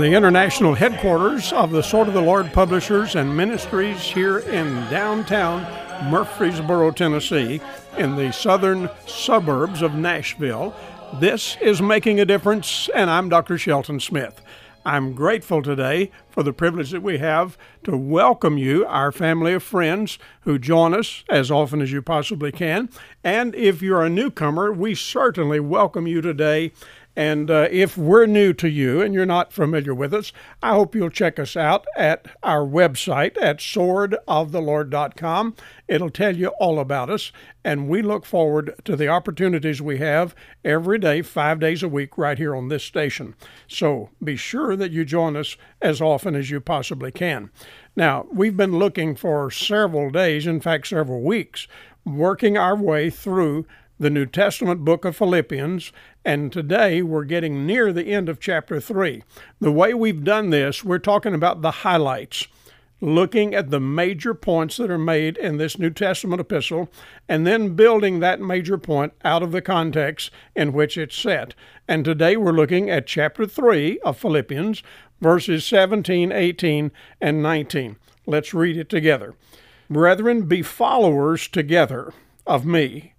the international headquarters of the Sword of the Lord Publishers and Ministries here in downtown Murfreesboro, Tennessee, in the southern suburbs of Nashville, this is Making a Difference, and I'm Dr. Shelton Smith. I'm grateful today for the privilege that we have to welcome you, our family of friends who join us as often as you possibly can. And if you're a newcomer, we certainly welcome you today and uh, if we're new to you and you're not familiar with us, I hope you'll check us out at our website at swordoftheLord.com. It'll tell you all about us, and we look forward to the opportunities we have every day, five days a week, right here on this station. So be sure that you join us as often as you possibly can. Now, we've been looking for several days, in fact, several weeks, working our way through the New Testament book of Philippians, and today we're getting near the end of chapter 3. The way we've done this, we're talking about the highlights, looking at the major points that are made in this New Testament epistle, and then building that major point out of the context in which it's set. And today we're looking at chapter 3 of Philippians, verses 17, 18, and 19. Let's read it together. Brethren, be followers together of me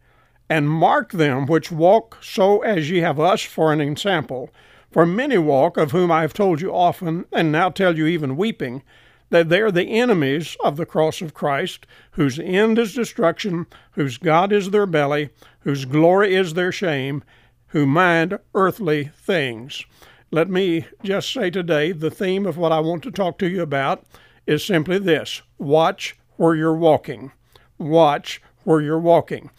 and mark them which walk so as ye have us for an ensample. For many walk, of whom I have told you often, and now tell you even weeping, that they are the enemies of the cross of Christ, whose end is destruction, whose God is their belly, whose glory is their shame, who mind earthly things. Let me just say today the theme of what I want to talk to you about is simply this watch where you're walking. Watch where you're walking.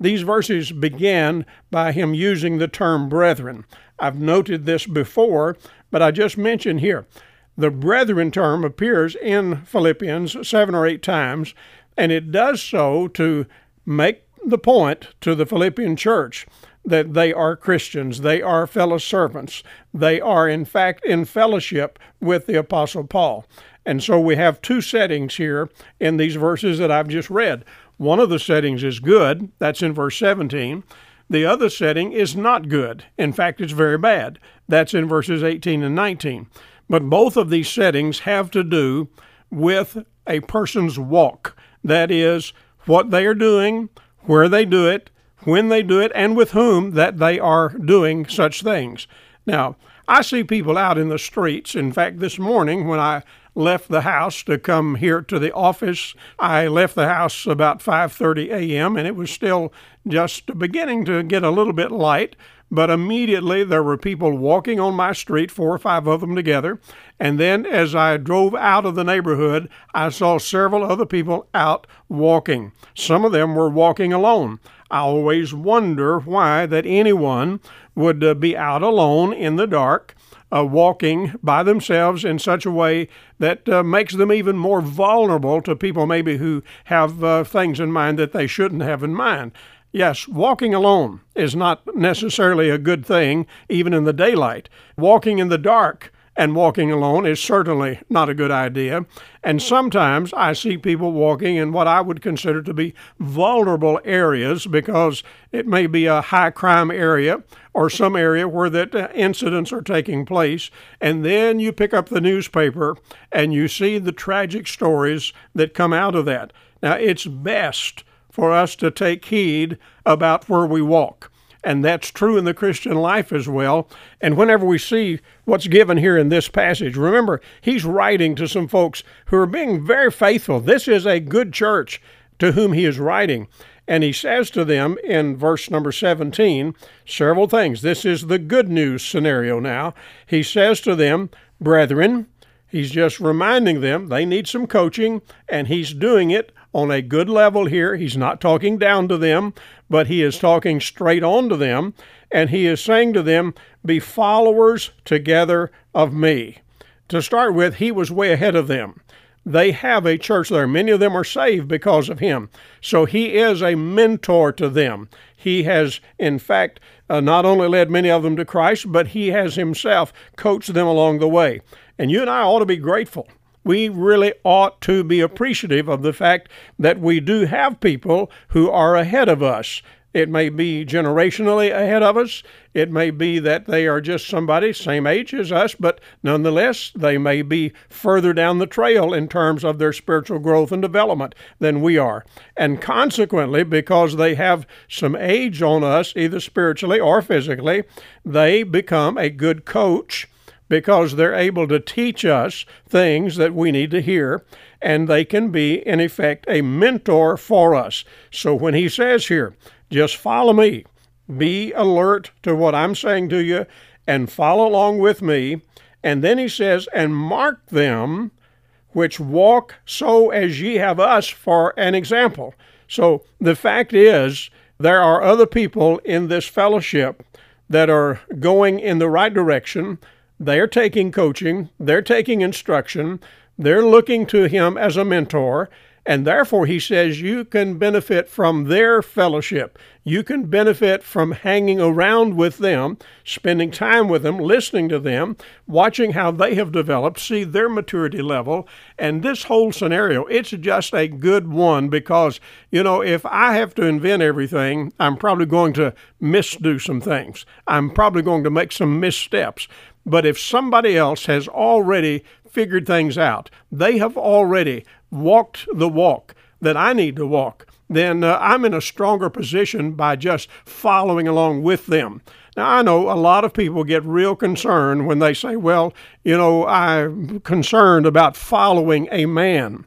These verses begin by him using the term brethren. I've noted this before, but I just mention here. The brethren term appears in Philippians seven or eight times, and it does so to make the point to the Philippian church that they are Christians, they are fellow servants, they are in fact in fellowship with the Apostle Paul. And so we have two settings here in these verses that I've just read. One of the settings is good, that's in verse 17. The other setting is not good. In fact, it's very bad. That's in verses 18 and 19. But both of these settings have to do with a person's walk. That is, what they are doing, where they do it, when they do it, and with whom that they are doing such things. Now, I see people out in the streets. In fact, this morning when I left the house to come here to the office. I left the house about 5:30 a.m. and it was still just beginning to get a little bit light, but immediately there were people walking on my street, four or five of them together. And then as I drove out of the neighborhood, I saw several other people out walking. Some of them were walking alone. I always wonder why that anyone would uh, be out alone in the dark uh, walking by themselves in such a way that uh, makes them even more vulnerable to people maybe who have uh, things in mind that they shouldn't have in mind. Yes, walking alone is not necessarily a good thing, even in the daylight. Walking in the dark and walking alone is certainly not a good idea. And sometimes I see people walking in what I would consider to be vulnerable areas because it may be a high crime area or some area where that uh, incidents are taking place. And then you pick up the newspaper and you see the tragic stories that come out of that. Now, it's best for us to take heed about where we walk. And that's true in the Christian life as well. And whenever we see what's given here in this passage, remember, he's writing to some folks who are being very faithful. This is a good church to whom he is writing. And he says to them in verse number 17 several things. This is the good news scenario now. He says to them, Brethren, he's just reminding them they need some coaching, and he's doing it on a good level here. He's not talking down to them, but he is talking straight on to them, and he is saying to them, Be followers together of me. To start with, he was way ahead of them. They have a church there. Many of them are saved because of him. So he is a mentor to them. He has, in fact, uh, not only led many of them to Christ, but he has himself coached them along the way. And you and I ought to be grateful we really ought to be appreciative of the fact that we do have people who are ahead of us. It may be generationally ahead of us. It may be that they are just somebody same age as us, but nonetheless, they may be further down the trail in terms of their spiritual growth and development than we are. And consequently, because they have some age on us, either spiritually or physically, they become a good coach because they're able to teach us things that we need to hear, and they can be, in effect, a mentor for us. So when he says here, just follow me, be alert to what I'm saying to you, and follow along with me. And then he says, and mark them which walk so as ye have us for an example. So the fact is, there are other people in this fellowship that are going in the right direction they're taking coaching, they're taking instruction, they're looking to him as a mentor, and therefore he says you can benefit from their fellowship. You can benefit from hanging around with them, spending time with them, listening to them, watching how they have developed, see their maturity level. And this whole scenario, it's just a good one because, you know, if I have to invent everything, I'm probably going to misdo some things. I'm probably going to make some missteps. But if somebody else has already figured things out, they have already walked the walk that I need to walk, then uh, I'm in a stronger position by just following along with them. Now, I know a lot of people get real concerned when they say, well, you know, I'm concerned about following a man.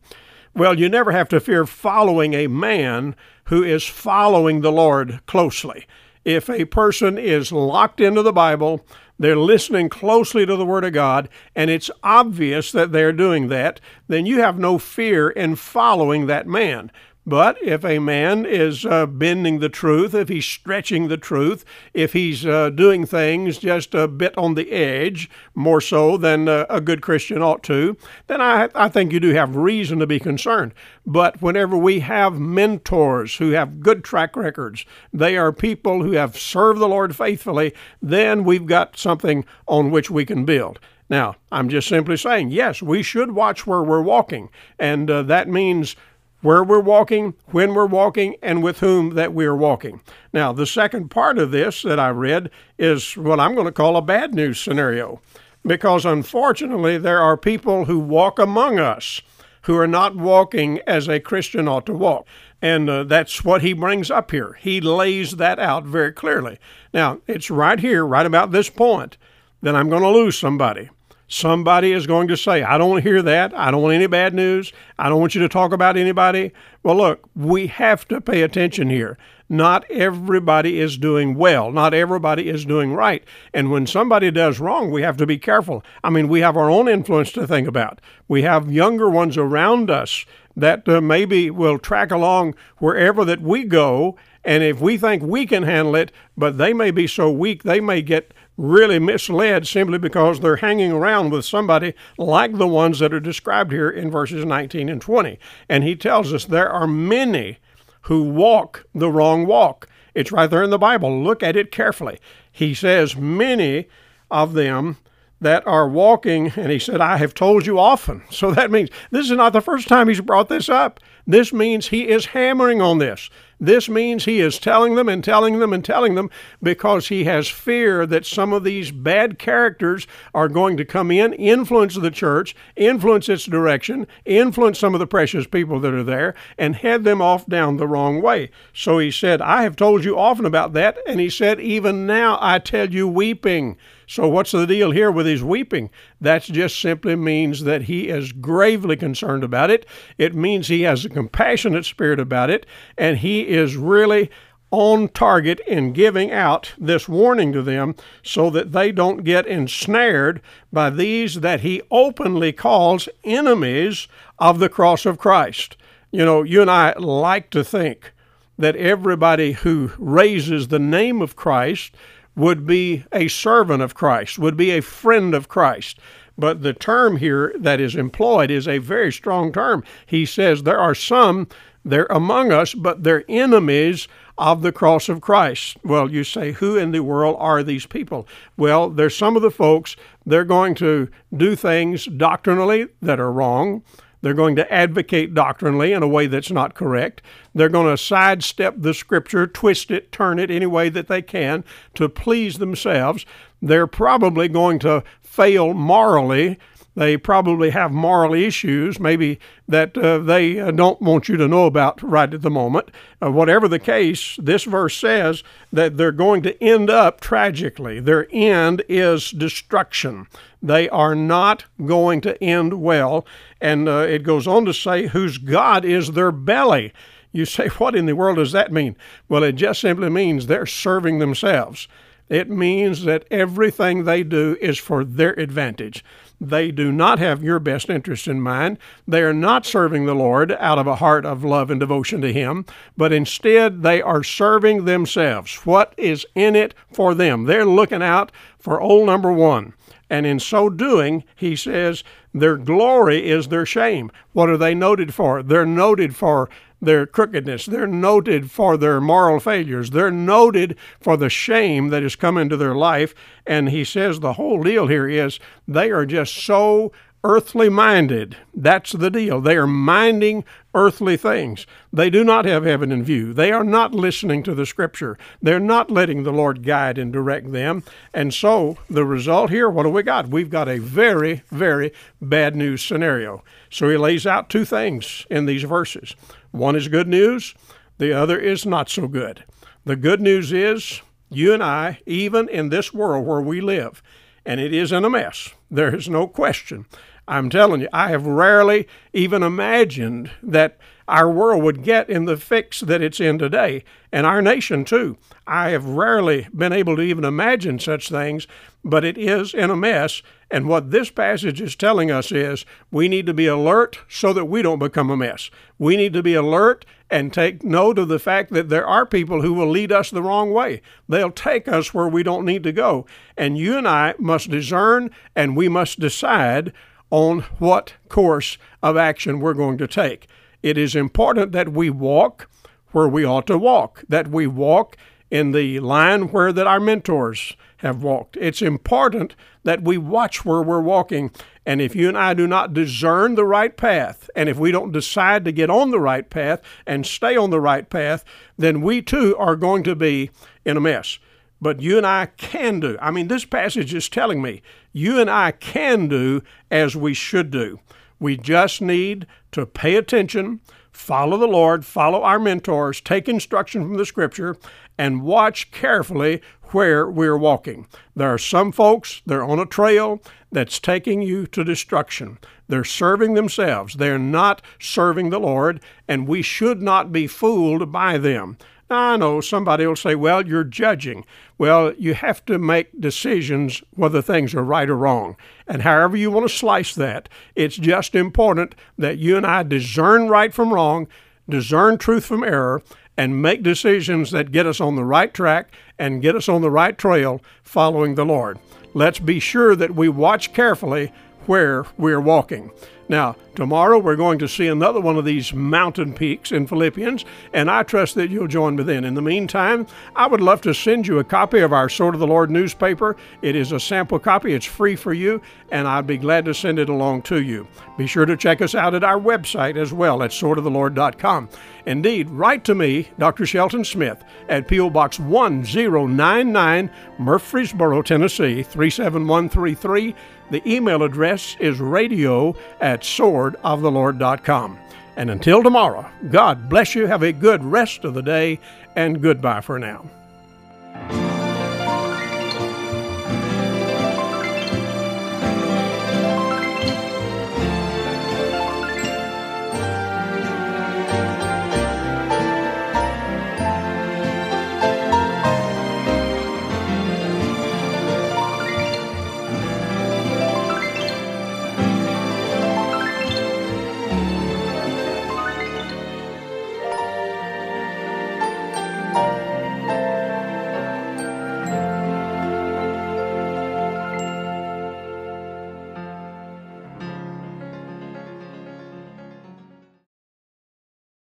Well, you never have to fear following a man who is following the Lord closely. If a person is locked into the Bible, they're listening closely to the Word of God, and it's obvious that they're doing that, then you have no fear in following that man. But if a man is uh, bending the truth, if he's stretching the truth, if he's uh, doing things just a bit on the edge, more so than uh, a good Christian ought to, then I, I think you do have reason to be concerned. But whenever we have mentors who have good track records, they are people who have served the Lord faithfully, then we've got something on which we can build. Now, I'm just simply saying, yes, we should watch where we're walking, and uh, that means where we're walking, when we're walking, and with whom that we are walking. Now, the second part of this that I read is what I'm going to call a bad news scenario, because unfortunately, there are people who walk among us who are not walking as a Christian ought to walk. And uh, that's what he brings up here. He lays that out very clearly. Now, it's right here, right about this point, that I'm going to lose somebody. Somebody is going to say, I don't want to hear that. I don't want any bad news. I don't want you to talk about anybody. Well, look, we have to pay attention here. Not everybody is doing well. Not everybody is doing right. And when somebody does wrong, we have to be careful. I mean, we have our own influence to think about. We have younger ones around us that uh, maybe will track along wherever that we go. And if we think we can handle it, but they may be so weak, they may get really misled simply because they're hanging around with somebody like the ones that are described here in verses 19 and 20. And he tells us there are many who walk the wrong walk. It's right there in the Bible. Look at it carefully. He says, Many of them that are walking, and he said, I have told you often. So that means this is not the first time he's brought this up. This means he is hammering on this. This means he is telling them and telling them and telling them because he has fear that some of these bad characters are going to come in, influence the church, influence its direction, influence some of the precious people that are there, and head them off down the wrong way. So he said, I have told you often about that. And he said, Even now I tell you weeping. So, what's the deal here with his weeping? That just simply means that he is gravely concerned about it. It means he has a compassionate spirit about it, and he is really on target in giving out this warning to them so that they don't get ensnared by these that he openly calls enemies of the cross of Christ. You know, you and I like to think that everybody who raises the name of Christ would be a servant of Christ, would be a friend of Christ. But the term here that is employed is a very strong term. He says there are some, they're among us, but they're enemies of the cross of Christ. Well, you say, who in the world are these people? Well, there's some of the folks, they're going to do things doctrinally that are wrong. They're going to advocate doctrinally in a way that's not correct. They're going to sidestep the scripture, twist it, turn it any way that they can to please themselves. They're probably going to fail morally they probably have moral issues, maybe that uh, they uh, don't want you to know about right at the moment. Uh, whatever the case, this verse says that they're going to end up tragically. Their end is destruction. They are not going to end well. And uh, it goes on to say, whose God is their belly. You say, what in the world does that mean? Well, it just simply means they're serving themselves. It means that everything they do is for their advantage. They do not have your best interest in mind. They are not serving the Lord out of a heart of love and devotion to Him, but instead they are serving themselves. What is in it for them? They're looking out for old number one. And in so doing, he says, their glory is their shame. What are they noted for? They're noted for their crookedness. They're noted for their moral failures. They're noted for the shame that has come into their life. And he says the whole deal here is they are just so earthly minded. That's the deal. They are minding earthly things. They do not have heaven in view. They are not listening to the scripture. They're not letting the Lord guide and direct them. And so the result here, what do we got? We've got a very, very bad news scenario. So he lays out two things in these verses. One is good news, the other is not so good. The good news is you and I, even in this world where we live, and it is in a mess, there is no question. I'm telling you, I have rarely even imagined that our world would get in the fix that it's in today, and our nation too. I have rarely been able to even imagine such things, but it is in a mess. And what this passage is telling us is we need to be alert so that we don't become a mess. We need to be alert and take note of the fact that there are people who will lead us the wrong way. They'll take us where we don't need to go. And you and I must discern and we must decide on what course of action we're going to take. It is important that we walk where we ought to walk, that we walk in the line where that our mentors have walked. It's important that we watch where we're walking. And if you and I do not discern the right path, and if we don't decide to get on the right path and stay on the right path, then we too are going to be in a mess. But you and I can do. I mean, this passage is telling me you and I can do as we should do. We just need to pay attention, follow the Lord, follow our mentors, take instruction from the Scripture, and watch carefully where we're walking. There are some folks, they're on a trail that's taking you to destruction. They're serving themselves, they're not serving the Lord, and we should not be fooled by them. I know somebody will say, well, you're judging. Well, you have to make decisions whether things are right or wrong. And however you want to slice that, it's just important that you and I discern right from wrong, discern truth from error, and make decisions that get us on the right track and get us on the right trail following the Lord. Let's be sure that we watch carefully where we're walking. Now, tomorrow we're going to see another one of these mountain peaks in Philippians, and I trust that you'll join me then. In the meantime, I would love to send you a copy of our Sword of the Lord newspaper. It is a sample copy, it's free for you, and I'd be glad to send it along to you. Be sure to check us out at our website as well at swordoftheLord.com. Indeed, write to me, Dr. Shelton Smith, at P.O. Box 1099, Murfreesboro, Tennessee 37133. The email address is radio at swordofthelord.com. And until tomorrow, God bless you. Have a good rest of the day, and goodbye for now.